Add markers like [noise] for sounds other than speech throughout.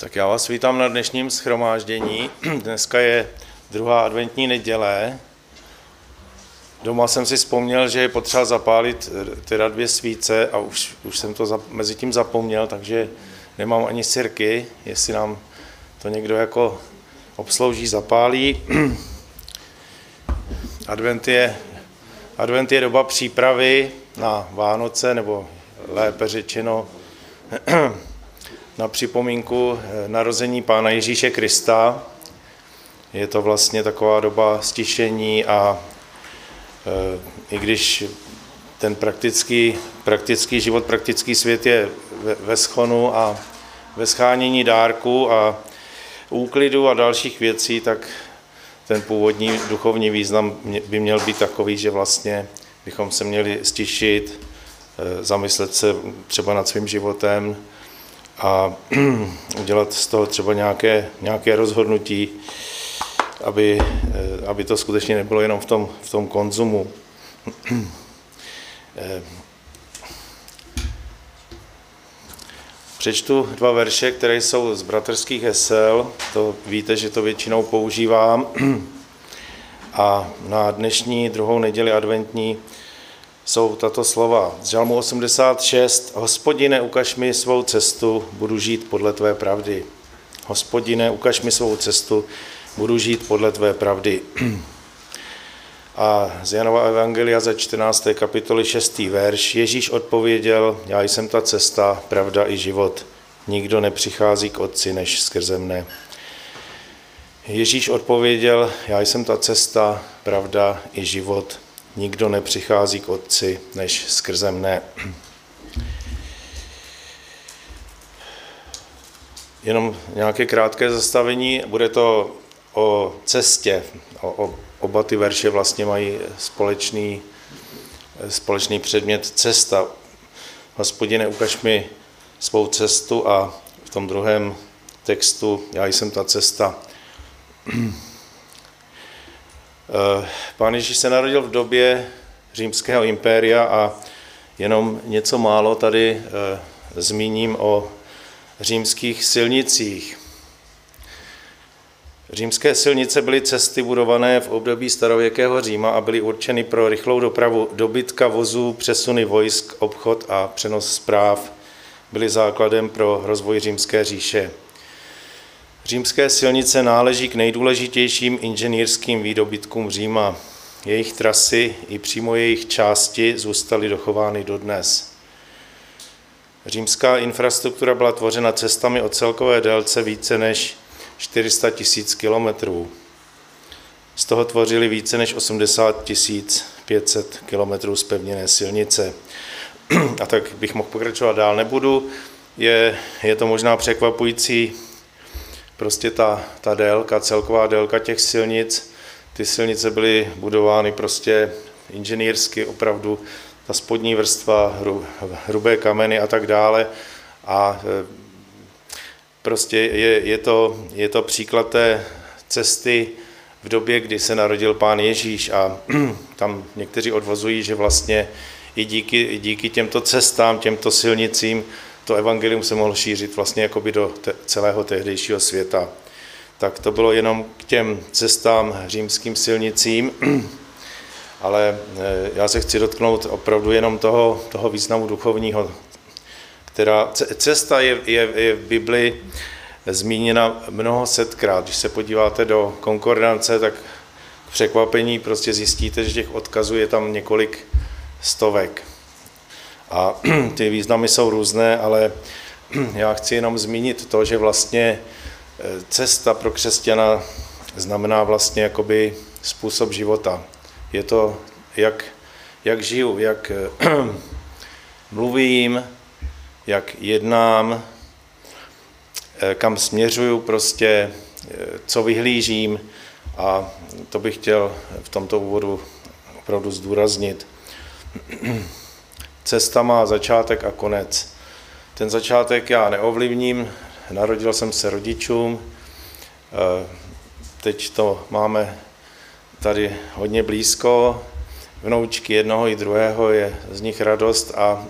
Tak já vás vítám na dnešním schromáždění. [clears throat] Dneska je druhá adventní neděle. Doma jsem si vzpomněl, že je potřeba zapálit eh, teda dvě svíce a už, už jsem to za, mezi tím zapomněl, takže nemám ani sirky, jestli nám to někdo jako obslouží, zapálí. [clears throat] Advent je, advent je doba přípravy na Vánoce, nebo lépe řečeno [clears throat] na připomínku eh, narození Pána Ježíše Krista. Je to vlastně taková doba stišení a e, i když ten praktický, praktický život, praktický svět je ve, schonu a ve schánění dárku a úklidu a dalších věcí, tak ten původní duchovní význam by měl být takový, že vlastně bychom se měli stišit, e, zamyslet se třeba nad svým životem, a [clears throat] udělat z toho třeba nějaké, nějaké rozhodnutí, aby, eh, aby to skutečně nebylo jenom v tom, v tom konzumu. [clears throat] Eh, přečtu dva verše, které jsou z bratrských hesel. To víte, že to většinou používám. [clears throat] A na dnešní druhou neděli adventní jsou tato slova. Z Žalmu 86. Hospodine, ukaž mi svou cestu, budu žít podle tvé pravdy. Hospodine, ukaž mi svou cestu, budu žít podle tvé pravdy. [clears throat] A z Janova Evangelia ze 14. kapitoly 6. verš Ježíš odpověděl, já jsem ta cesta, pravda i život. Nikdo nepřichází k Otci než skrze mne. Ježíš odpověděl, já jsem ta cesta, pravda i život nikdo nepřichází k Otci než skrze mne. Jenom nějaké krátké zastavení, bude to o cestě. O, o, oba ty verše vlastně mají společný, společný předmět cesta. Hospodine, ukaž mi svou cestu a v tom druhém textu já jsem ta cesta. Pán Ježíš se narodil v době římského impéria a jenom něco málo tady eh, zmíním o římských silnicích. Římské silnice byly cesty budované v období starověkého Říma a byly určeny pro rychlou dopravu dobytka, vozů, přesuny vojsk, obchod a přenos zpráv. Byly základem pro rozvoj římské říše. Římské silnice náleží k nejdůležitějším inženýrským výdobytkům Říma. Jejich trasy i přímo jejich části zůstaly dochovány dodnes. Římská infrastruktura byla tvořena cestami o celkové délce více než 400 tisíc kilometrů. Z toho tvořili více než 80 500 kilometrů zpevněné silnice. [clears throat] A tak bych mohl pokračovat dál, nebudu. Je, je to možná překvapující prostě ta, ta délka, celková délka těch silnic, ty silnice byly budovány prostě inženýrsky, opravdu ta spodní vrstva, hru, hrubé kameny a tak dále. A e, prostě je, je, to, je to příklad té cesty v době, kdy se narodil pán Ježíš a [clears throat] tam někteří odvozují, že vlastně i díky, i díky těmto cestám, těmto silnicím to evangelium se mohlo šířit vlastně jakoby do te- celého tehdejšího světa. Tak to bylo jenom k těm cestám římským silnicím, [clears throat] ale eh, já se chci dotknout opravdu jenom toho, toho významu duchovního, která cesta je, je, je v Bibli zmíněna mnoho setkrát. Když se podíváte do konkordance, tak k překvapení prostě zjistíte, že těch odkazů je tam několik stovek. A [clears throat] ty významy jsou různé, ale [clears throat] já chci jenom zmínit to, že vlastně e, cesta pro křesťana znamená vlastně jakoby způsob života. Je to, jak, jak žiju, jak [clears throat] mluvím, jak jednám, e, kam směřuju prostě, e, co vyhlížím a to bych chtěl v tomto úvodu opravdu zdůraznit. Cesta má začátek a konec. Ten začátek já neovlivním, narodil jsem se rodičům, eh, teď to máme tady hodně blízko, vnoučky jednoho i druhého, je z nich radost a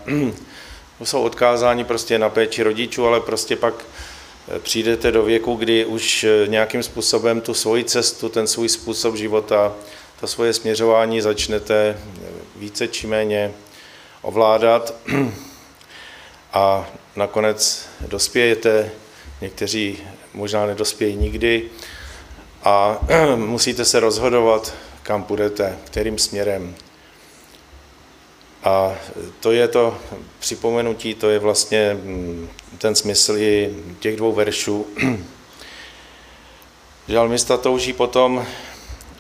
[clears throat] jsou odkázáni prostě na péči rodičů, ale prostě pak přijdete do věku, kdy už nějakým způsobem tu svoji cestu, ten svůj způsob života, to svoje směřování začnete více či méně ovládat a nakonec dospějete, někteří možná nedospějí nikdy a [clears throat] musíte se rozhodovat, kam půjdete, kterým směrem. A to je to připomenutí, to je vlastně mm, ten smysl i těch dvou veršů. [clears throat] Žalmista touží potom,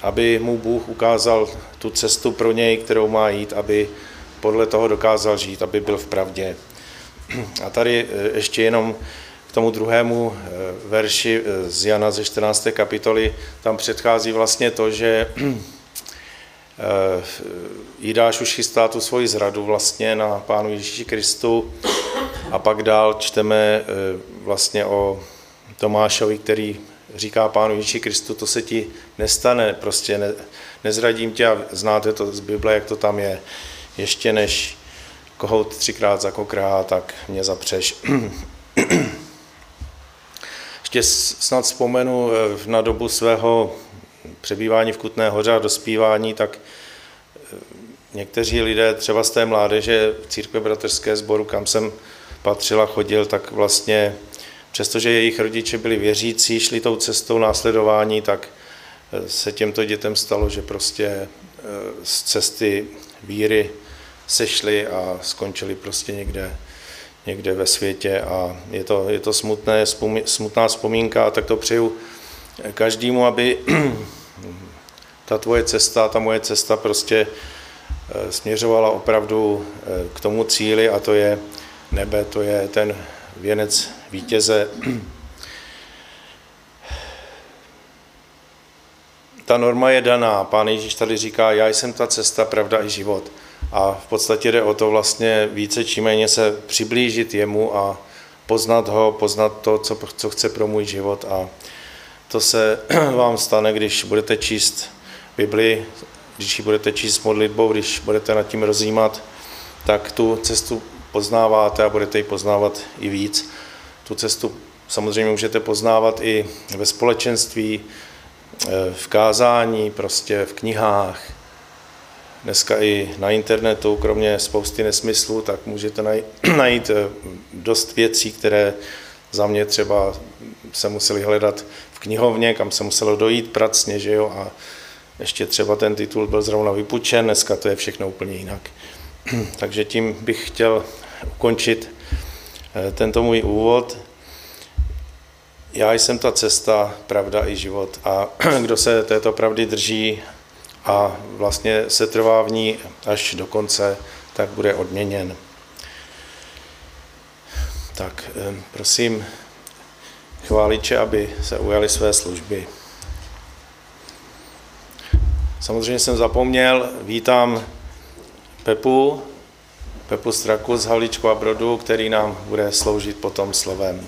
aby mu Bůh ukázal tu cestu pro něj, kterou má jít, aby podle toho dokázal žít, aby byl v pravdě. A tady e, ještě jenom k tomu druhému e, verši e, z Jana ze 14. kapitoly, tam předchází vlastně to, že Jidáš už chystá tu svoji zradu vlastně na Pánu Ježíši Kristu a pak dál čteme vlastně o Tomášovi, který říká Pánu Ježíši Kristu, to se ti nestane, prostě ne, nezradím tě a znáte to z Bible, jak to tam je ještě než kohout třikrát zakokrá, tak mě zapřeš. [clears throat] ještě snad vzpomenu eh, na dobu svého přebývání v Kutné hoře a dospívání, tak eh, někteří lidé třeba z té mládeže v církve bratrské sboru, kam jsem patřil a chodil, tak vlastně přestože jejich rodiče byli věřící, šli tou cestou následování, tak eh, se těmto dětem stalo, že prostě z cesty víry sešli a skončili prostě někde, někde ve světě a je to, je to smutné, smutná vzpomínka a tak to přeju každému, aby [clears throat] ta tvoje cesta, ta moje cesta prostě eh, směřovala opravdu eh, k tomu cíli a to je nebe, to je ten věnec vítěze. [clears throat] Ta norma je daná. Pán Ježíš tady říká, já jsem ta cesta, pravda i život. A v podstatě jde o to vlastně více či méně se přiblížit jemu a poznat ho, poznat to, co, co chce pro můj život. A to se [clears throat] vám stane, když budete číst Bibli, když ji budete číst modlitbou, když budete nad tím rozjímat, tak tu cestu poznáváte a budete ji poznávat i víc. Tu cestu samozřejmě můžete poznávat i ve společenství, eh, v kázání, prostě v knihách, dneska i na internetu, kromě spousty nesmyslů, tak můžete [clears throat] najít eh, dost věcí, které za mě třeba se museli hledat v knihovně, kam se muselo dojít pracně, že jo, a ještě třeba ten titul byl zrovna vypučen, dneska to je všechno úplně jinak. [clears throat] Takže tím bych chtěl ukončit eh, tento můj úvod. Já jsem ta cesta, pravda i život a [clears throat] kdo se této pravdy drží a vlastně se trvá v ní až do konce, tak bude odměněn. Tak prosím chváliče, aby se ujali své služby. Samozřejmě jsem zapomněl, vítám Pepu, Pepu Straku z Havličku a Brodu, který nám bude sloužit potom slovem.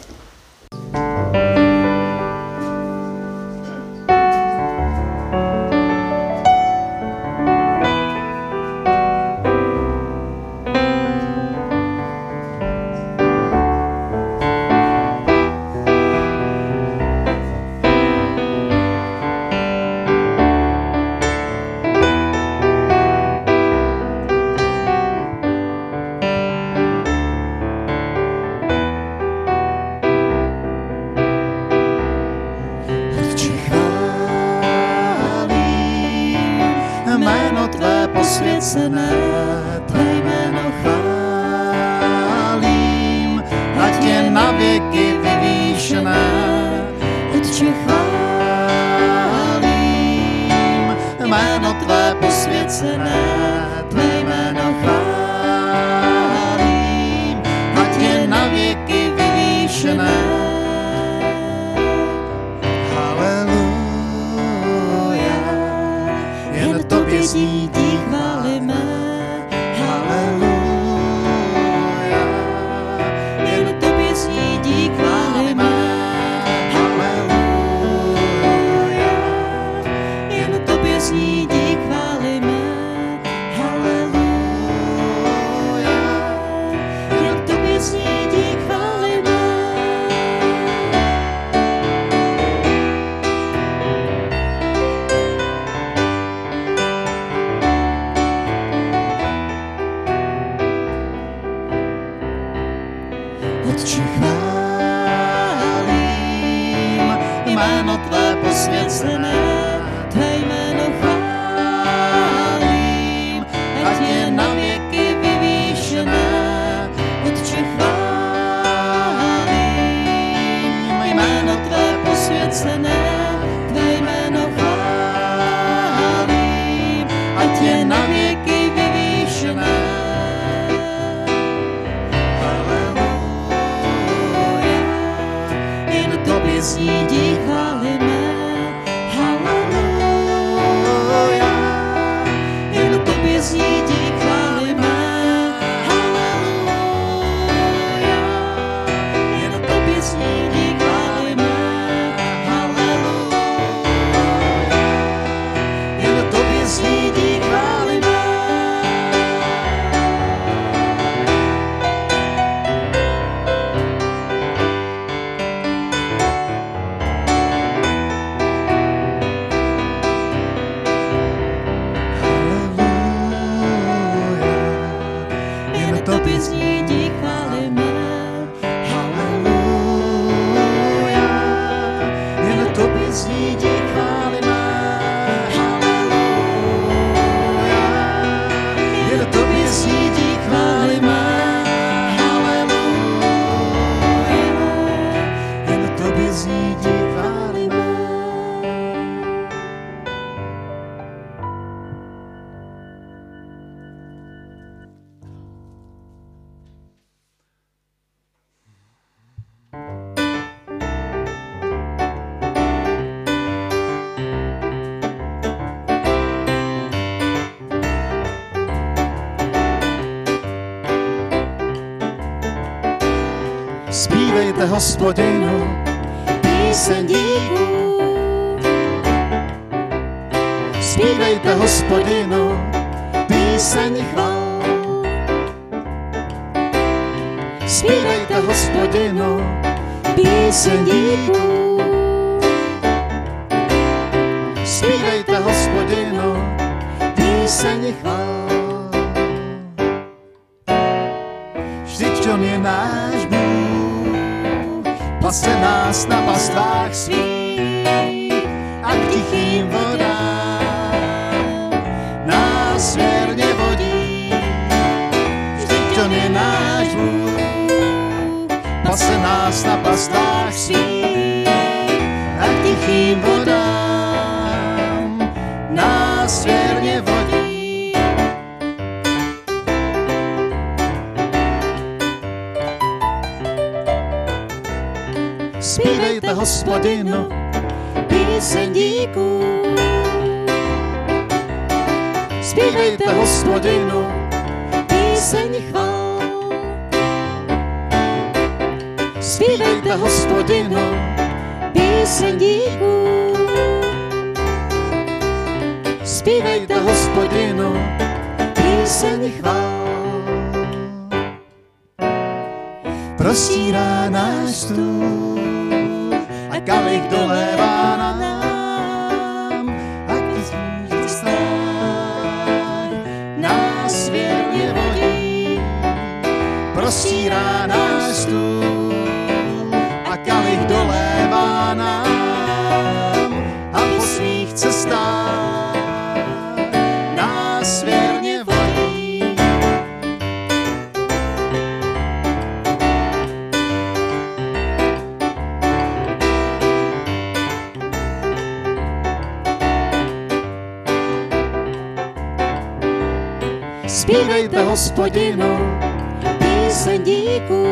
Hospodinu, píseň díků. zpívejte hospodinu, píseň chvál. Zpívejte hospodinu, Píseň díků. zpívejte hospodinu, píseň chvál. Nás na pastvách svých a k tichým vodám nás věrně vodí. Vždyť on je náš Bůh, pase nás na pastvách svých hospodinu, Píseň díků. zpívejte hospodinu, Píseň chvál. zpívejte hospodinu, Píseň díků. zpívejte hospodinu, Píseň chvál. prostírá náš stůl kalich dolévá nám a k stách nás věrně vodí. Prostírá náš stůl a kalich dolévá nám a po svých cestách nás věrně Zpívejte hospodinu, Píseň díků.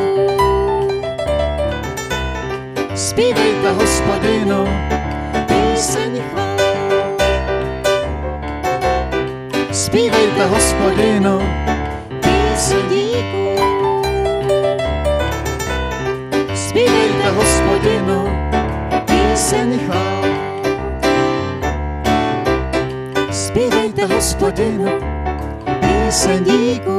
zpívejte hospodinu, Píseň chvál. zpívejte hospodinu, Píseň díků. zpívejte hospodinu, Píseň chvál. zpívejte hospodinu,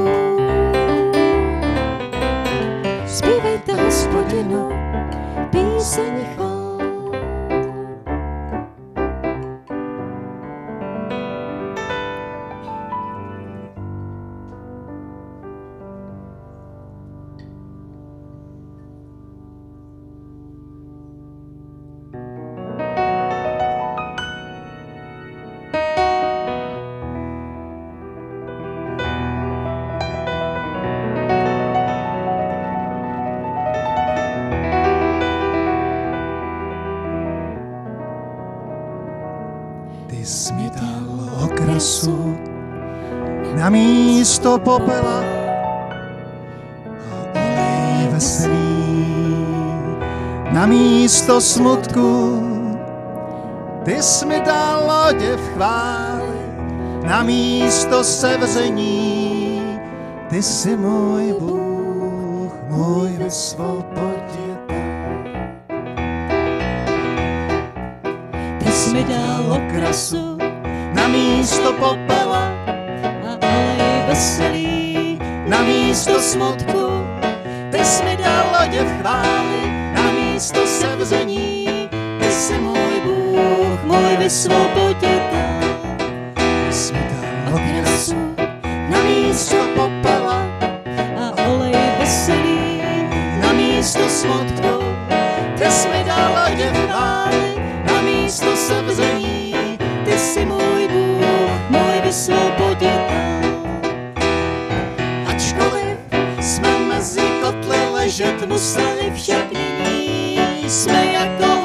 místo popela olej veselý na místo smutku. Ty jsi mi dal lodě v chváli na místo sevření. Ty jsi můj Bůh, můj vysvoboditel. Ty jsi mi dal okrasu Na místo popela, veselý na místo smutku. Ty jsi mi dal lodě v chváli na místo sevření. Ty jsi můj Bůh, můj vysvoboditel. Ty jsi mi dal okrasu na místo popela, a olej veselý na místo smutku. Ležet museli však nyní. Jsme jako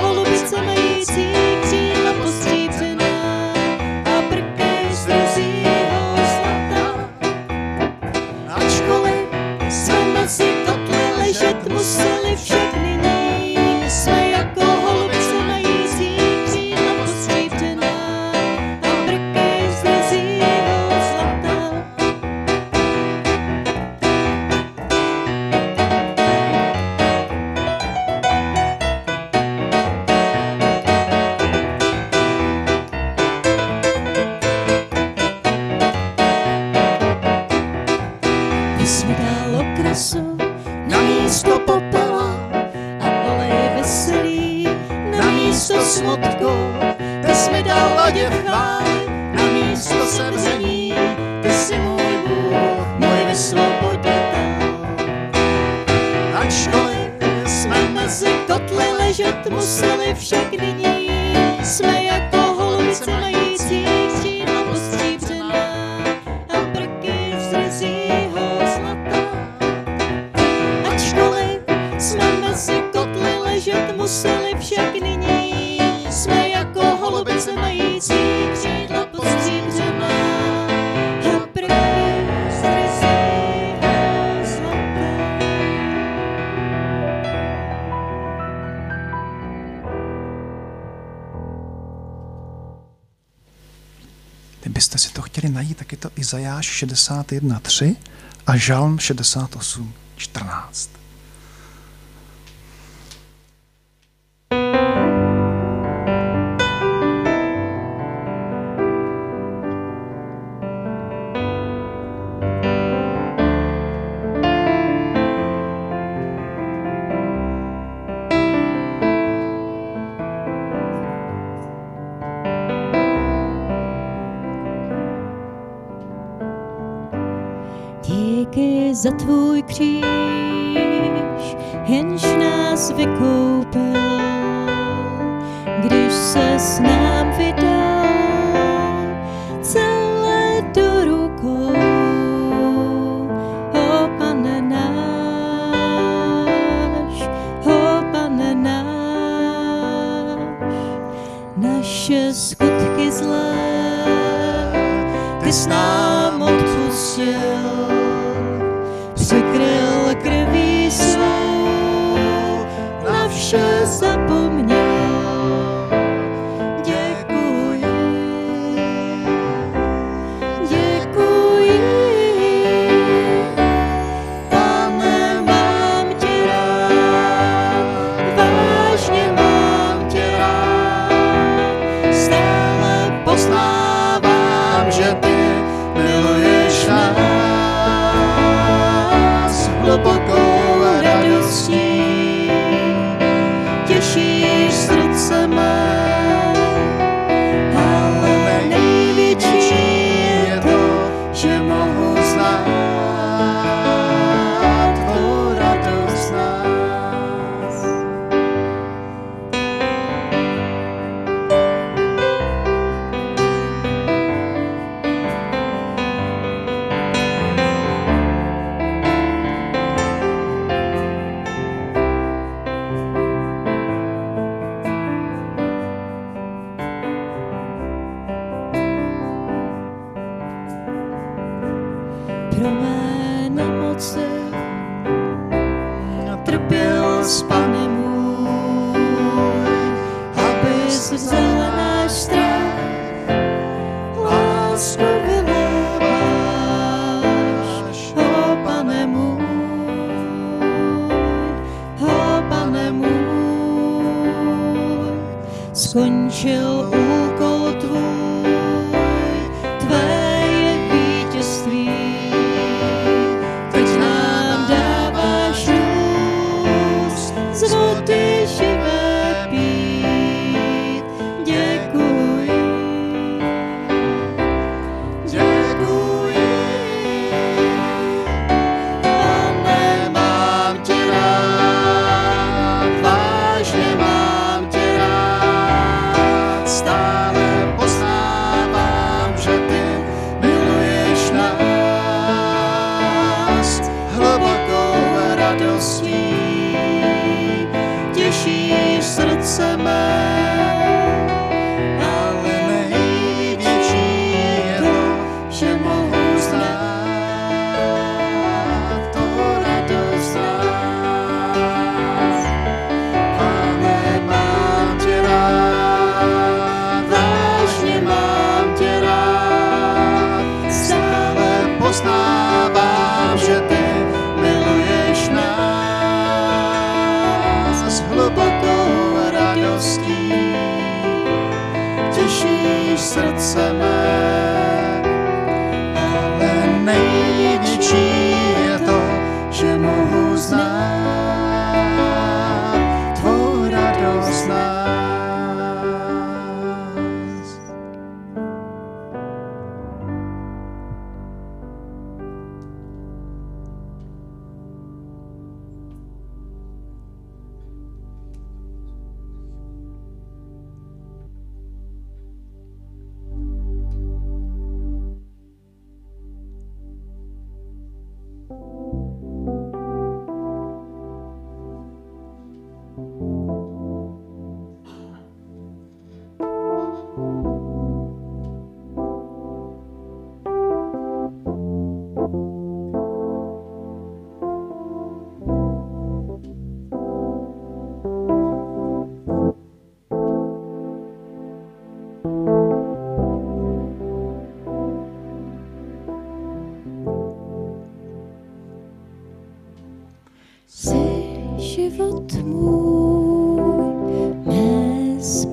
Izajáš 61.3 a Žalm 68.14. Díky za tvůj kříž, jenž nás vykoupil, když se s nám vydal celé do rukou. O pane náš, o pane náš, naše skutky zlé, ty s nám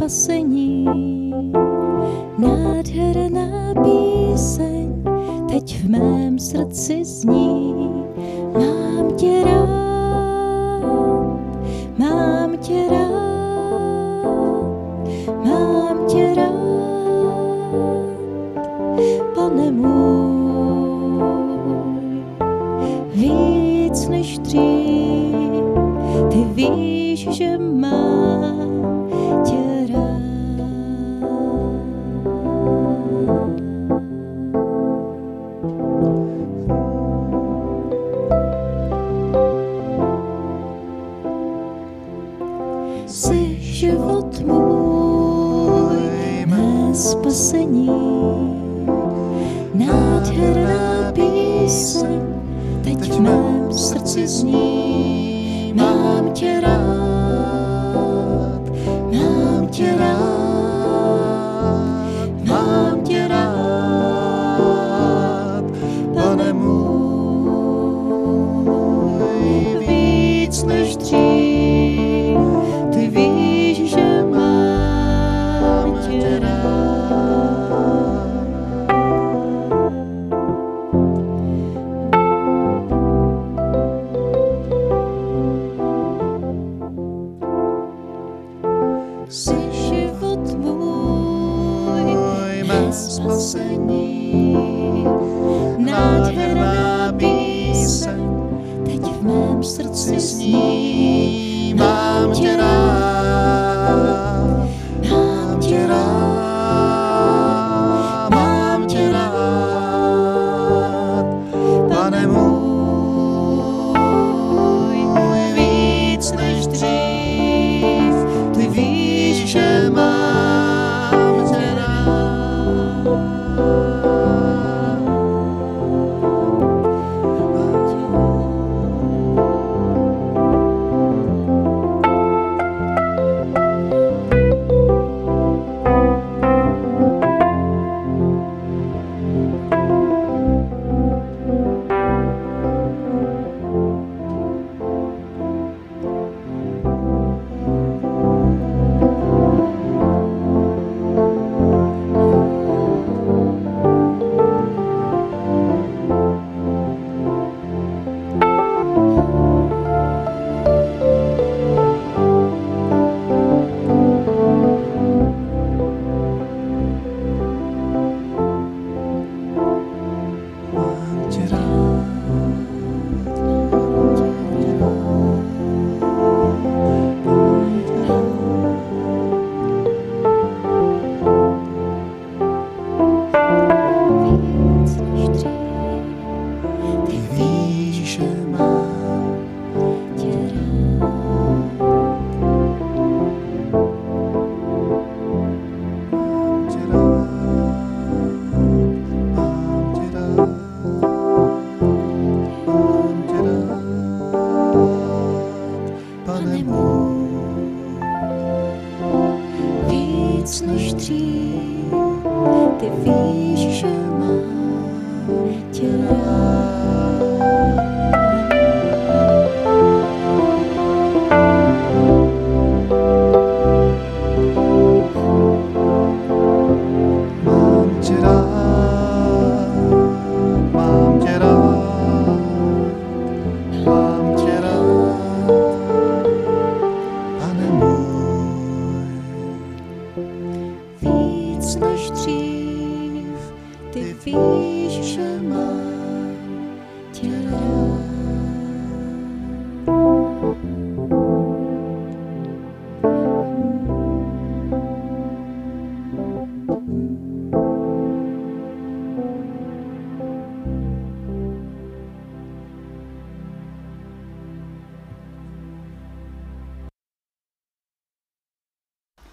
spasení. Nádherná píseň teď v mém srdci zní. Mám tě rád, mám tě rád, mám tě rád, pane můj. Víc než tří, ty víš, že spasení. Nádherná píseň, teď v mém srdci sní, mám tě rád.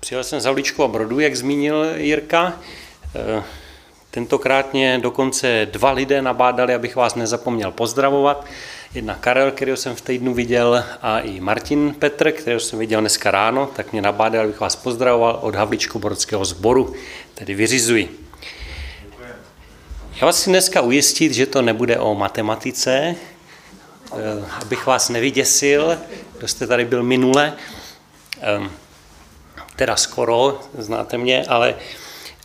Přijel jsem z Havlíčkova Brodu, jak zmínil Jirka. Eh, Tentokrát mě dokonce dva lidé nabádali, abych vás nezapomněl pozdravovat. Jedna Karel, kterého jsem v týdnu viděl, a i Martin Petr, kterého jsem viděl dneska ráno, tak mě nabádali, abych vás pozdravoval od Havlíčko-Brodského sboru, tedy vyřizuji. Já vás chci dneska ujistit, že to nebude o matematice, eh, abych vás nevyděsil, kdo jste tady byl minule. Teda skoro, znáte mě, ale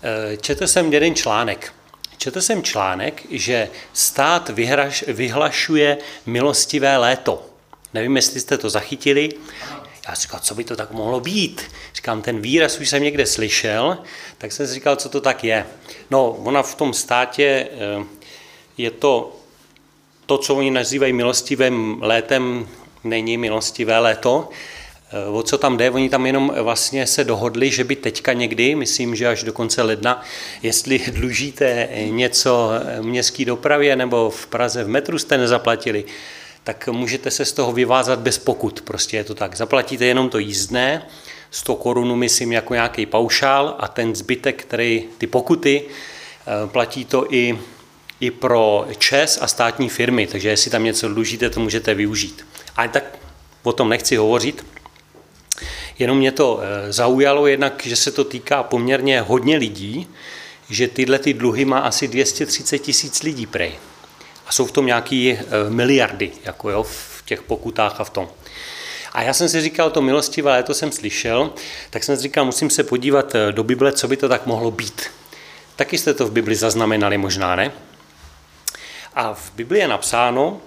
eh, četl jsem jeden článek. Četl jsem článek, že stát vyhraš, vyhlašuje milostivé léto. Nevím, jestli jste to zachytili. Já říkal, co by to tak mohlo být? Říkám, ten výraz už jsem někde slyšel, tak jsem si říkal, co to tak je. No, ona v tom státě eh, je to, to, co oni nazývají milostivým létem, není milostivé léto, O co tam jde? Oni tam jenom vlastně se dohodli, že by teďka někdy, myslím, že až do konce ledna, jestli [laughs] dlužíte něco městské dopravě nebo v Praze v metru jste nezaplatili, tak můžete se z toho vyvázat bez pokut. Prostě je to tak. Zaplatíte jenom to jízdné, 100 korun, myslím, jako nějaký paušál a ten zbytek, který ty pokuty, eh, platí to i, i pro ČES a státní firmy, takže jestli tam něco dlužíte, to můžete využít. Ale tak o tom nechci hovořit. Jenom mě to eh, zaujalo jednak, že se to týká poměrně hodně lidí, že tyhle ty dluhy má asi 230 tisíc lidí prej. A jsou v tom nějaký eh, miliardy, jako jo, v těch pokutách a v tom. A já jsem si říkal, to milostivé léto jsem slyšel, tak jsem si říkal, musím se podívat eh, do Bible, co by to tak mohlo být. Taky jste to v Bibli zaznamenali možná, ne? A v Bibli je napsáno,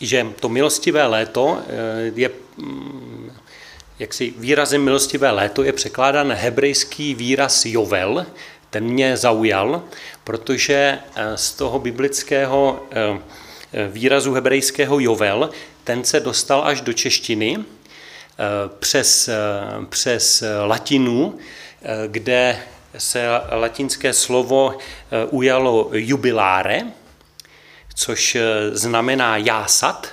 že to milostivé léto je mm, jaksi výrazem milostivé léto je překládán hebrejský výraz jovel, ten mě zaujal, protože z toho biblického výrazu hebrejského jovel, ten se dostal až do češtiny přes, přes latinu, kde se latinské slovo ujalo jubiláre, což znamená jásat.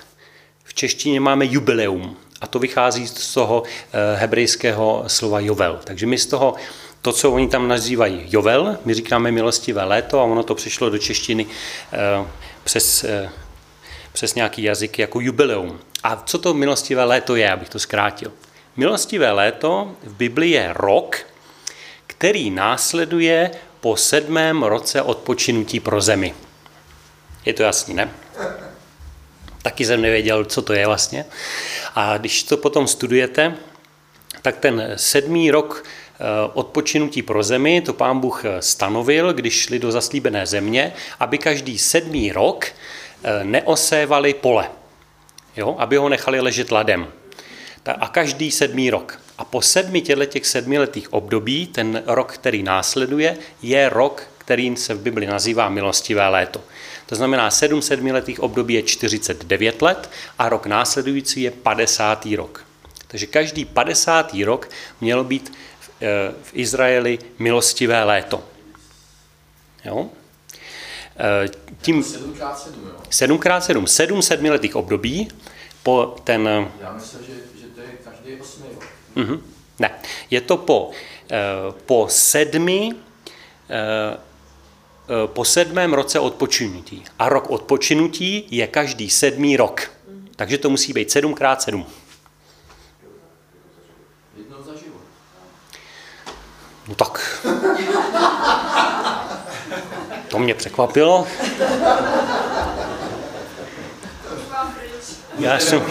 V češtině máme jubileum a to vychází z toho hebrejského slova jovel. Takže my z toho, to, co oni tam nazývají jovel, my říkáme milostivé léto a ono to přišlo do češtiny přes, přes nějaký jazyk jako jubileum. A co to milostivé léto je, abych to zkrátil? Milostivé léto v Biblii je rok, který následuje po sedmém roce odpočinutí pro zemi. Je to jasný, ne? Taky jsem nevěděl, co to je vlastně. A když to potom studujete, tak ten sedmý rok odpočinutí pro zemi, to pán Bůh stanovil, když šli do zaslíbené země, aby každý sedmý rok neosévali pole, jo? aby ho nechali ležet ladem. A každý sedmý rok. A po sedmi těch sedmiletých období, ten rok, který následuje, je rok, který se v Bibli nazývá milostivé léto. To znamená, sedm sedmiletých období je 49 let a rok následující je 50. rok. Takže každý 50. rok mělo být v Izraeli milostivé léto. Jo? Tím 7x7, jo? 7x7, sedm sedmiletých období po ten... Já myslím, že, že to je každý osmý rok. Mhm. Ne, je to po, po sedmi po sedmém roce odpočinutí. A rok odpočinutí je každý sedmý rok. Takže to musí být 7x7. Jednou za život. No tak. To mě překvapilo. Já jsem,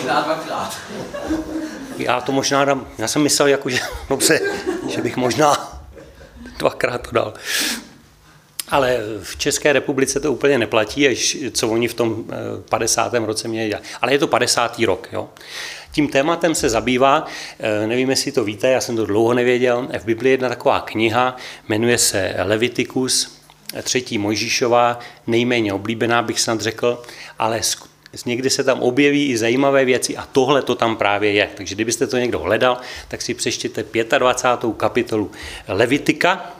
já to možná dám, já jsem myslel, jako, že, dobře, že bych možná dvakrát to dal. Ale v České republice to úplně neplatí, až co oni v tom eh, 50. roce měli dělat. Ale je to 50. rok. Jo? Tím tématem se zabývá, eh, nevím, jestli to víte, já jsem to dlouho nevěděl, v Biblii je jedna taková kniha, jmenuje se Levitikus, třetí Mojžíšová, nejméně oblíbená bych snad řekl, ale někdy se tam objeví i zajímavé věci a tohle to tam právě je. Takže kdybyste to někdo hledal, tak si přečtěte 25. kapitolu Levitika,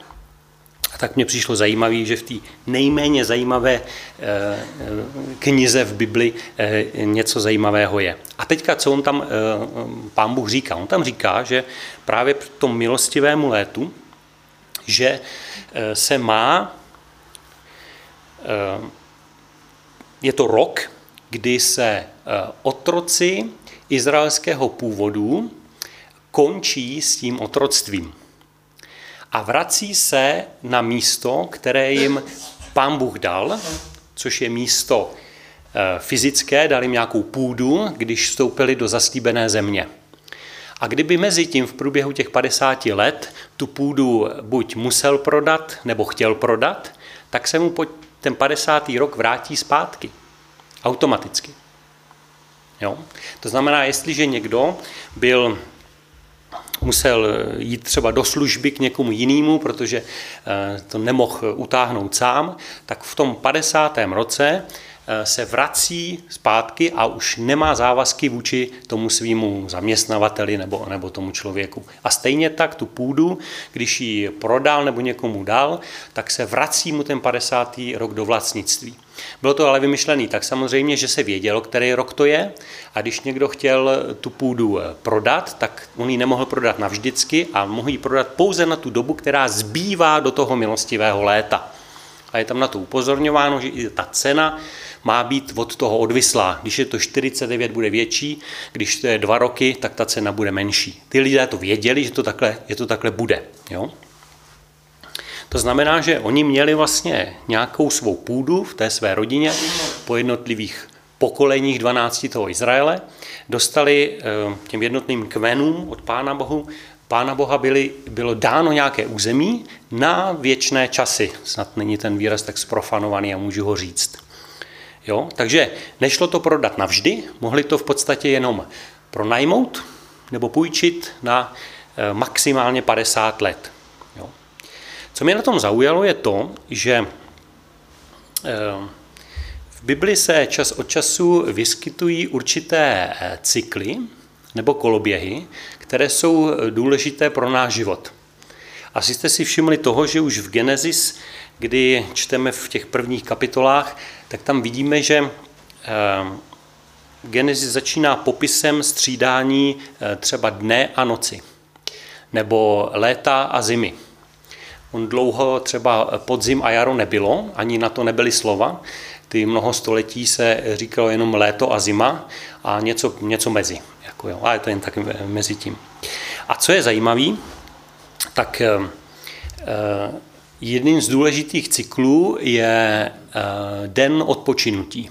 tak mě přišlo zajímavé, že v té nejméně zajímavé eh, eh, knize v Bibli eh, něco zajímavého je. A teďka, co on tam, pán Bůh říká? On tam říká, že právě v tom milostivému létu, že se má, je to rok, kdy se otroci izraelského původu končí s tím otroctvím a vrací se na místo, které jim pán Bůh dal, což je místo fyzické, dal jim nějakou půdu, když vstoupili do zaslíbené země. A kdyby mezi tím v průběhu těch 50 let tu půdu buď musel prodat, nebo chtěl prodat, tak se mu po ten 50. rok vrátí zpátky. Automaticky. Jo? To znamená, jestliže někdo byl musel jít třeba do služby k někomu jinému, protože to nemohl utáhnout sám, tak v tom 50. roce se vrací zpátky a už nemá závazky vůči tomu svýmu zaměstnavateli nebo, nebo tomu člověku. A stejně tak tu půdu, když ji prodal nebo někomu dal, tak se vrací mu ten 50. rok do vlastnictví. Bylo to ale vymyšlený tak samozřejmě, že se vědělo, který rok to je a když někdo chtěl tu půdu prodat, tak on ji nemohl prodat navždycky a mohl ji prodat pouze na tu dobu, která zbývá do toho milostivého léta. A je tam na to upozorňováno, že i ta cena má být od toho odvislá. Když je to 49, bude větší, když to je dva roky, tak ta cena bude menší. Ty lidé to věděli, že to takhle, že to takhle bude. Jo? To znamená, že oni měli vlastně nějakou svou půdu v té své rodině po jednotlivých pokoleních 12 toho Izraele, dostali těm jednotným kmenům od Pána Bohu Pána Boha byli, bylo dáno nějaké území na věčné časy. Snad není ten výraz tak sprofanovaný a můžu ho říct. Jo? Takže nešlo to prodat navždy, mohli to v podstatě jenom pronajmout nebo půjčit na maximálně 50 let. Jo? Co mě na tom zaujalo je to, že v Bibli se čas od času vyskytují určité cykly nebo koloběhy, které jsou důležité pro náš život. Asi jste si všimli toho, že už v Genesis, kdy čteme v těch prvních kapitolách, tak tam vidíme, že Genesis začíná popisem střídání třeba dne a noci, nebo léta a zimy. On dlouho třeba podzim a jaro nebylo, ani na to nebyly slova. Ty mnoho století se říkalo jenom léto a zima a něco, něco mezi. Jako jo, a je to jen tak mezi tím. A co je zajímavé, tak jedním z důležitých cyklů je den odpočinutí,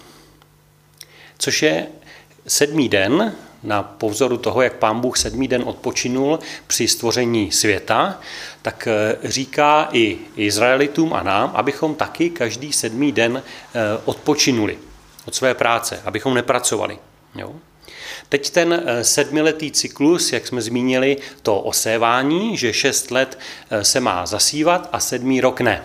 což je sedmý den, na povzoru toho, jak pán Bůh sedmý den odpočinul při stvoření světa, tak říká i Izraelitům a nám, abychom taky každý sedmý den odpočinuli od své práce, abychom nepracovali. Jo? Teď ten sedmiletý cyklus, jak jsme zmínili, to osévání, že šest let se má zasívat a sedmý rok ne.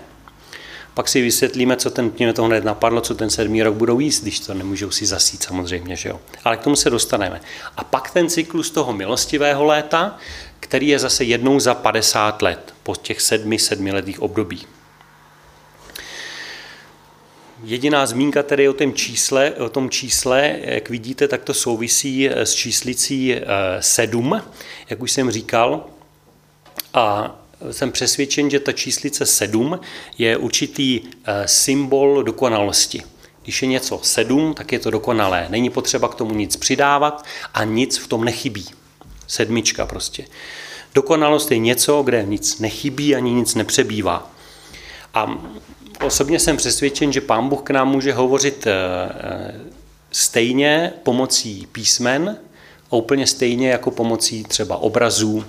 Pak si vysvětlíme, co ten, mě to hned napadlo, co ten sedmý rok budou jíst, když to nemůžou si zasít samozřejmě, že jo. Ale k tomu se dostaneme. A pak ten cyklus toho milostivého léta, který je zase jednou za 50 let, po těch sedmi, sedmiletých období. Jediná zmínka tedy o tom čísle, o tom čísle, jak vidíte, tak to souvisí s číslicí 7, jak už jsem říkal. A jsem přesvědčen, že ta číslice 7 je určitý symbol dokonalosti. Když je něco 7, tak je to dokonalé. Není potřeba k tomu nic přidávat a nic v tom nechybí. Sedmička prostě. Dokonalost je něco, kde nic nechybí ani nic nepřebývá. A osobně jsem přesvědčen, že Pán Bůh k nám může hovořit eh, eh, stejně pomocí písmen a úplně stejně jako pomocí třeba obrazů,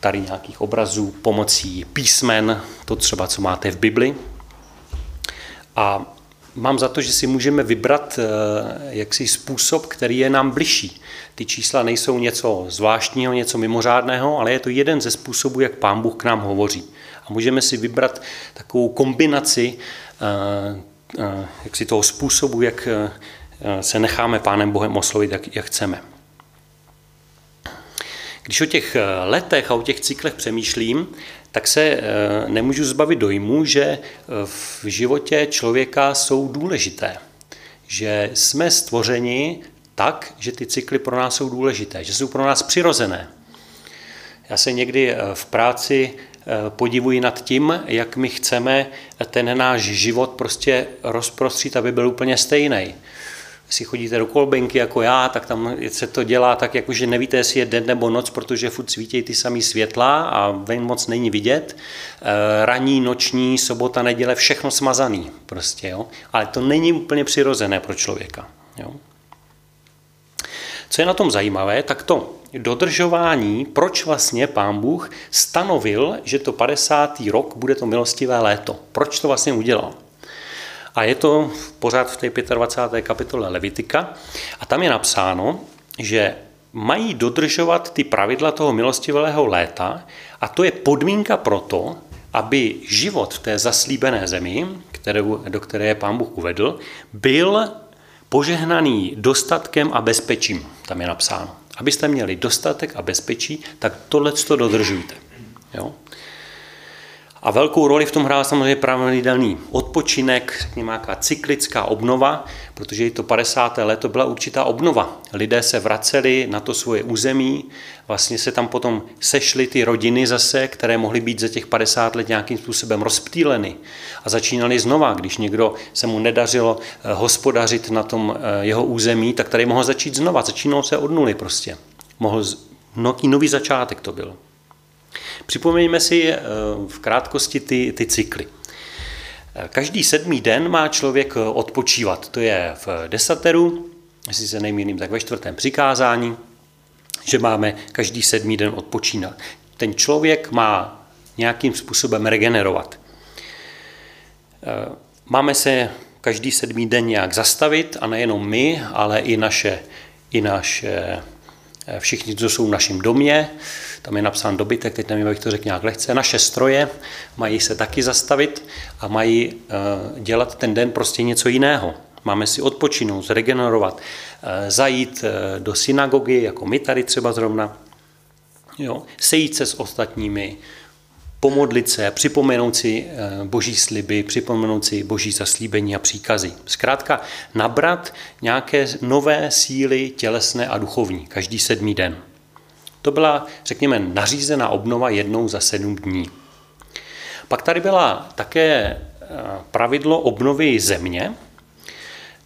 tady nějakých obrazů, pomocí písmen, to třeba, co máte v Bibli. A mám za to, že si můžeme vybrat eh, jaksi způsob, který je nám bližší. Ty čísla nejsou něco zvláštního, něco mimořádného, ale je to jeden ze způsobů, jak Pán Bůh k nám hovoří. A můžeme si vybrat takovou kombinaci eh, eh, jak si toho způsobu, jak se necháme Pánem Bohem oslovit, jak, jak chceme. Když o těch letech a o těch cyklech přemýšlím, tak se eh, nemůžu zbavit dojmu, že eh, v životě člověka jsou důležité. Že jsme stvořeni tak, že ty cykly pro nás jsou důležité, že jsou pro nás přirozené. Já se někdy eh, v práci podivuji nad tím, jak my chceme ten náš život prostě rozprostřít, aby byl úplně stejný si chodíte do kolbenky jako já, tak tam se to dělá tak, jako že nevíte, jestli je den nebo noc, protože furt svítí ty samý světla a ven moc není vidět. E, Raní, noční, sobota, neděle, všechno smazaný prostě, jo. Ale to není úplně přirozené pro člověka, jo. Co je na tom zajímavé, tak to dodržování, proč vlastně pán Bůh stanovil, že to 50. rok bude to milostivé léto. Proč to vlastně udělal? A je to pořád v té 25. kapitole Levitika. A tam je napsáno, že mají dodržovat ty pravidla toho milostivého léta a to je podmínka pro to, aby život v té zaslíbené zemi, kterou, do které je pán Bůh uvedl, byl požehnaný dostatkem a bezpečím. Tam je napsáno. Abyste měli dostatek a bezpečí, tak tohle to dodržujte. Jo? A velkou roli v tom hrál samozřejmě pravidelný odpočinek, řekněme nějaká cyklická obnova, protože i to 50. leto byla určitá obnova. Lidé se vraceli na to svoje území, vlastně se tam potom sešly ty rodiny zase, které mohly být za těch 50 let nějakým způsobem rozptýleny a začínali znova. Když někdo se mu nedařilo eh, hospodařit na tom eh, jeho území, tak tady mohl začít znova. Začínalo se od nuly prostě. Mohl nový začátek to byl. Připomeňme si eh, v krátkosti ty, ty cykly. Eh, každý sedmý den má člověk eh, odpočívat. To je v desateru, jestli se nejmíným, tak ve čtvrtém přikázání, že máme každý sedmý den odpočínat. Ten člověk má nějakým způsobem regenerovat. Máme se každý sedmý den nějak zastavit a nejenom my, ale i naše, i naše všichni, co jsou v našem domě, tam je napsán dobytek, teď nevím, jak to řekl nějak lehce, naše stroje mají se taky zastavit a mají eh, dělat ten den prostě něco jiného. Máme si odpočinout, zregenerovat, eh, zajít eh, do synagogy, jako my tady třeba zrovna, jo, sejít se s ostatními, pomodlit se, připomenout si boží sliby, připomenout si boží zaslíbení a příkazy. Zkrátka nabrat nějaké nové síly tělesné a duchovní každý sedmý den. To byla, řekněme, nařízená obnova jednou za sedm dní. Pak tady byla také eh, pravidlo obnovy země.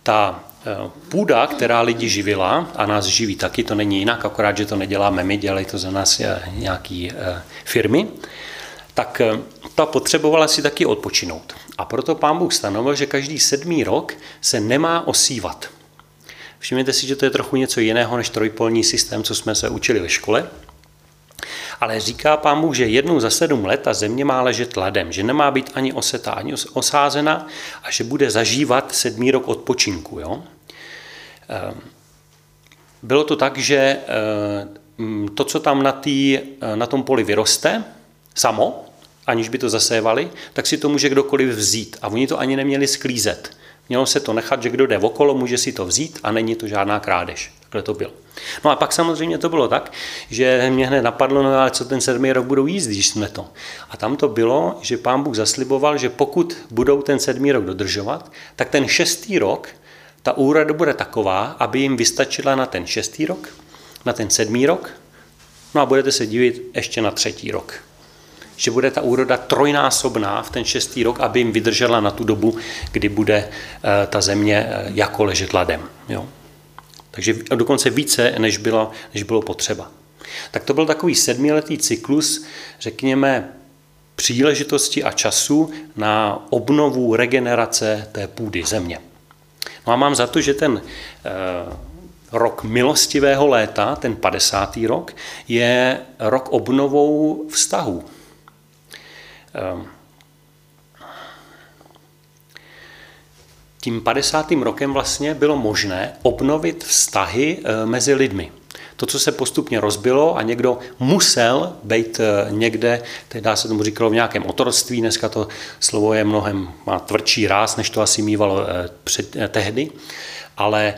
Ta eh, půda, která lidi živila, a nás živí taky, to není jinak, akorát, že to neděláme my, dělají to za nás eh, nějaké firmy, tak ta potřebovala si taky odpočinout. A proto pán Bůh stanovil, že každý sedmý rok se nemá osívat. Všimněte si, že to je trochu něco jiného než trojpolní systém, co jsme se učili ve škole. Ale říká pán Bůh, že jednou za sedm let ta země má ležet ladem, že nemá být ani osetá, ani osázena a že bude zažívat sedmý rok odpočinku. Jo? Ehm, bylo to tak, že ehm, to, co tam na, tý, na tom poli vyroste, samo, aniž by to zasévali, tak si to může kdokoliv vzít. A oni to ani neměli sklízet. Mělo se to nechat, že kdo jde okolo, může si to vzít a není to žádná krádež. Takhle to bylo. No a pak samozřejmě to bylo tak, že mě hned napadlo, no ale co ten sedmý rok budou jíst, když jsme to. A tam to bylo, že pán Bůh zasliboval, že pokud budou ten sedmý rok dodržovat, tak ten šestý rok, ta úroda bude taková, aby jim vystačila na ten šestý rok, na ten sedmý rok, no a budete se divit ještě na třetí rok že bude ta úroda trojnásobná v ten šestý rok, aby jim vydržela na tu dobu, kdy bude eh, ta země eh, jako ležet ladem. Jo? Takže dokonce více, než bylo, než bylo potřeba. Tak to byl takový sedmiletý cyklus, řekněme, příležitosti a času na obnovu regenerace té půdy země. No a mám za to, že ten eh, rok milostivého léta, ten 50. rok, je rok obnovou vztahů. Eh, tím 50. rokem vlastně bylo možné obnovit vztahy eh, mezi lidmi to, co se postupně rozbilo a někdo musel být eh, někde, teď dá se tomu říkalo v nějakém otroctví, dneska to slovo je mnohem, má tvrdší ráz, než to asi mývalo eh, před, eh, tehdy, ale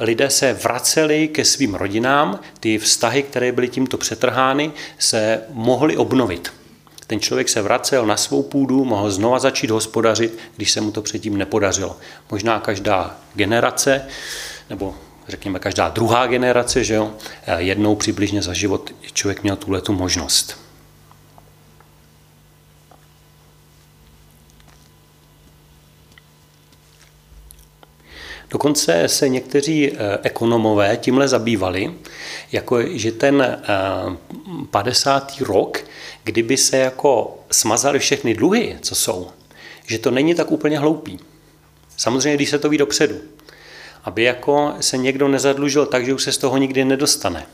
lidé se vraceli ke svým rodinám, ty vztahy, které byly tímto přetrhány, se mohly obnovit. Ten člověk se vracel na svou půdu, mohl znova začít hospodařit, když se mu to předtím nepodařilo. Možná každá generace nebo řekněme každá druhá generace, že jo, jednou přibližně za život člověk měl tuhle tu možnost. Dokonce se někteří eh, ekonomové tímhle zabývali, jako že ten 50. Eh, rok, kdyby se jako smazali všechny dluhy, co jsou, že to není tak úplně hloupý. Samozřejmě, když se to ví dopředu aby jako se někdo nezadlužil tak, že už se z toho nikdy nedostane.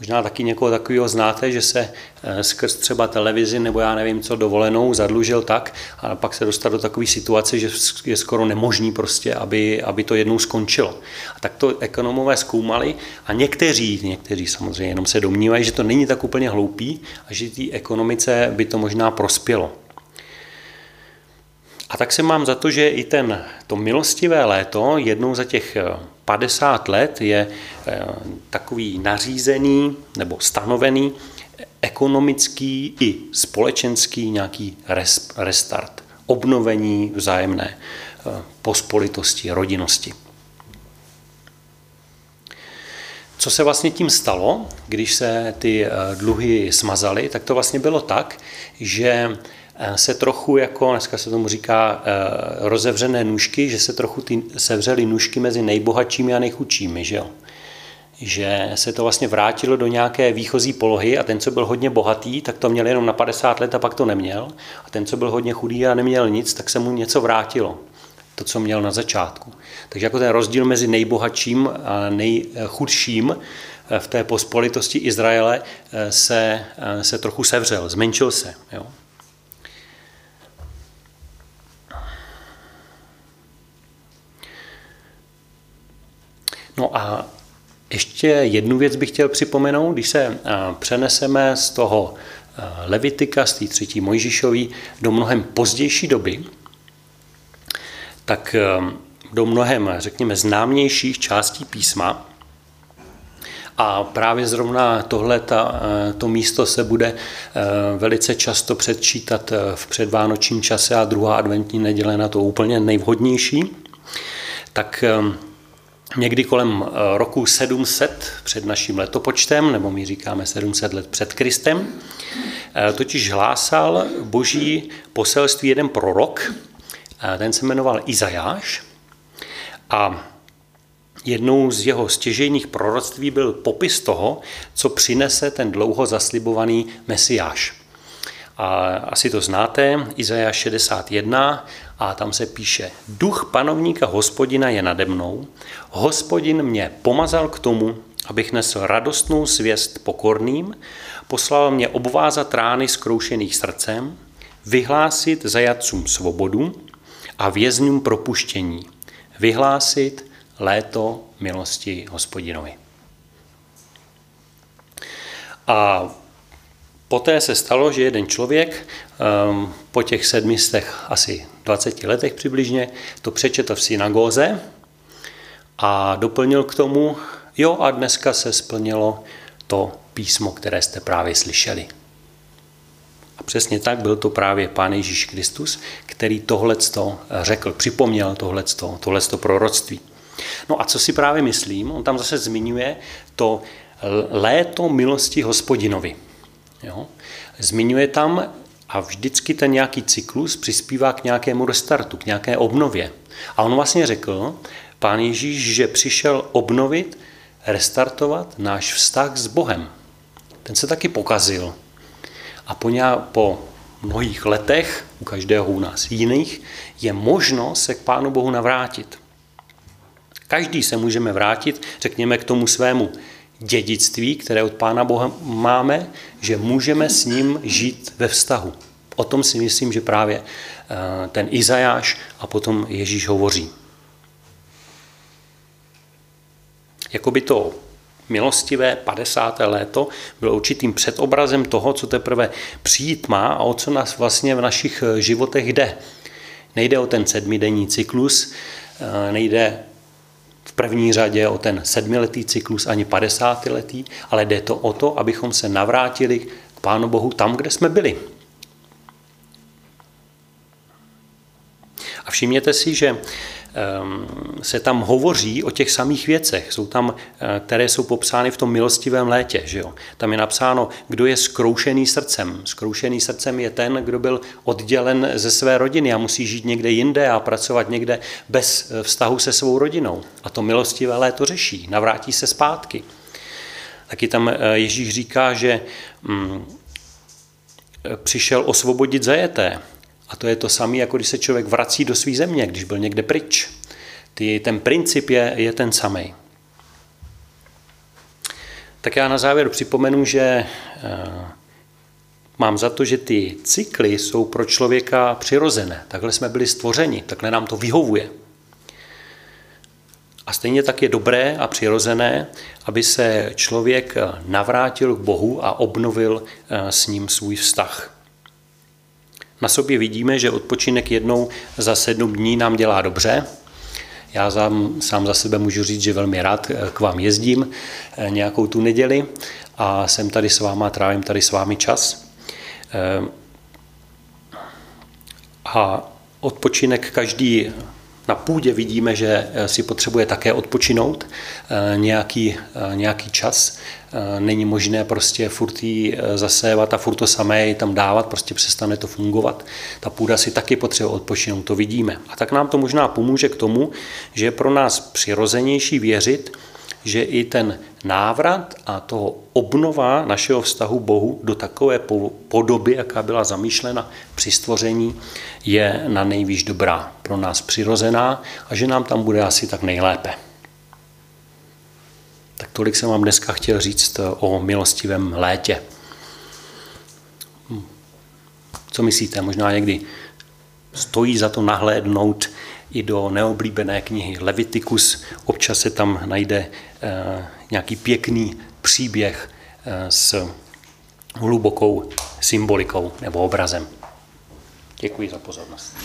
Možná taky někoho takového znáte, že se eh, skrz třeba televizi nebo já nevím co dovolenou zadlužil tak a pak se dostal do takové situace, že je skoro nemožný prostě, aby, aby to jednou skončilo. A tak to ekonomové zkoumali a někteří, někteří samozřejmě jenom se domnívají, že to není tak úplně hloupý a že té ekonomice by to možná prospělo. A tak se mám za to, že i ten, to milostivé léto jednou za těch 50 eh, let je eh, takový nařízený nebo stanovený ekonomický i společenský nějaký restart, obnovení vzájemné eh, pospolitosti, rodinnosti. Co se vlastně tím stalo, když se ty dluhy smazaly, tak to vlastně bylo tak, že Eh, se trochu jako, dneska se tomu říká eh, rozevřené nůžky, že se trochu ty, sevřely nůžky mezi nejbohatšími a nejchudšími, že jo? že se to vlastně vrátilo do nějaké výchozí polohy a ten, co byl hodně bohatý, tak to měl jenom na 50 let a pak to neměl. A ten, co byl hodně chudý a neměl nic, tak se mu něco vrátilo. To, co měl na začátku. Takže jako ten rozdíl mezi nejbohatším a nejchudším eh, v té pospolitosti Izraele se, se trochu sevřel, zmenšil se. Jo? No a ještě jednu věc bych chtěl připomenout, když se přeneseme z toho Levitika, z té třetí Mojžišový, do mnohem pozdější doby, tak do mnohem, řekněme, známějších částí písma. A právě zrovna tohle, ta, to místo se bude velice často předčítat v předvánočním čase a druhá adventní neděle na to úplně nejvhodnější. Tak někdy kolem eh, roku 700 před naším letopočtem, nebo my říkáme 700 let před Kristem, eh, totiž hlásal boží poselství jeden prorok, eh, ten se jmenoval Izajáš a jednou z jeho stěžejních proroctví byl popis toho, co přinese ten dlouho zaslibovaný Mesiáš. A asi to znáte, Izajáš 61 a tam se píše, duch panovníka hospodina je nade mnou, hospodin mě pomazal k tomu, abych nesl radostnou svěst pokorným, poslal mě obvázat rány zkroušených srdcem, vyhlásit zajatcům svobodu a vězňům propuštění, vyhlásit léto milosti hospodinovi. A Poté se stalo, že jeden člověk ehm, po těch sedmistech, asi 20 letech přibližně, to přečetl v synagóze a doplnil k tomu, jo a dneska se splnilo to písmo, které jste právě slyšeli. A přesně tak byl to právě Pán Ježíš Kristus, který tohleto řekl, připomněl tohleto, tohleto proroctví. No a co si právě myslím, on tam zase zmiňuje to léto milosti hospodinovi. Jo? Zmiňuje tam a vždycky ten nějaký cyklus přispívá k nějakému restartu, k nějaké obnově. A on vlastně řekl, pán Ježíš, že přišel obnovit, restartovat náš vztah s Bohem. ten se taky pokazil. A po, nějak, po mnohých letech, u každého u nás jiných, je možno se k Pánu Bohu navrátit. Každý se můžeme vrátit, řekněme, k tomu svému dědictví, které od Pána Boha máme, že můžeme s ním žít ve vztahu. O tom si myslím, že právě eh, ten Izajáš a potom Ježíš hovoří. Jakoby to milostivé 50. léto bylo určitým předobrazem toho, co teprve přijít má a o co nás vlastně v našich životech jde. Nejde o ten sedmidenní cyklus, eh, nejde první řadě o ten sedmiletý cyklus ani padesátiletý, ale jde to o to, abychom se navrátili k Pánu Bohu tam, kde jsme byli. A všimněte si, že se tam hovoří o těch samých věcech, jsou tam, eh, které jsou popsány v tom milostivém létě. Že jo? Tam je napsáno, kdo je skroušený srdcem. Skroušený srdcem je ten, kdo byl oddělen ze své rodiny a musí žít někde jinde a pracovat někde bez eh, vztahu se svou rodinou. A to milostivé léto řeší, navrátí se zpátky. Taky tam eh, Ježíš říká, že mm, přišel osvobodit zajeté. A to je to samé, jako když se člověk vrací do své země, když byl někde pryč. Ty, ten princip je, je ten samý. Tak já na závěr připomenu, že e, mám za to, že ty cykly jsou pro člověka přirozené. Takhle jsme byli stvořeni, takhle nám to vyhovuje. A stejně tak je dobré a přirozené, aby se člověk navrátil k Bohu a obnovil eh, s ním svůj vztah. Na sobě vidíme, že odpočinek jednou za sedm dní nám dělá dobře. Já sám, sám za sebe můžu říct, že velmi rád eh, k vám jezdím eh, nějakou tu neděli a jsem tady s váma, trávím tady s vámi čas. Eh, a odpočinek každý na půdě vidíme, že eh, si potřebuje také odpočinout eh, nějaký, eh, nějaký čas. Není možné prostě furt jí zasévat a furt to samé tam dávat, prostě přestane to fungovat. Ta půda si taky potřebuje odpočinout, to vidíme. A tak nám to možná pomůže k tomu, že je pro nás přirozenější věřit, že i ten návrat a toho obnova našeho vztahu Bohu do takové podoby, jaká byla zamýšlena při stvoření, je na nejvýš dobrá, pro nás přirozená a že nám tam bude asi tak nejlépe. Tak tolik jsem vám dneska chtěl říct o milostivém létě. Co myslíte? Možná někdy stojí za to nahlédnout i do neoblíbené knihy Leviticus. Občas se tam najde eh, nějaký pěkný příběh eh, s hlubokou symbolikou nebo obrazem. Děkuji za pozornost.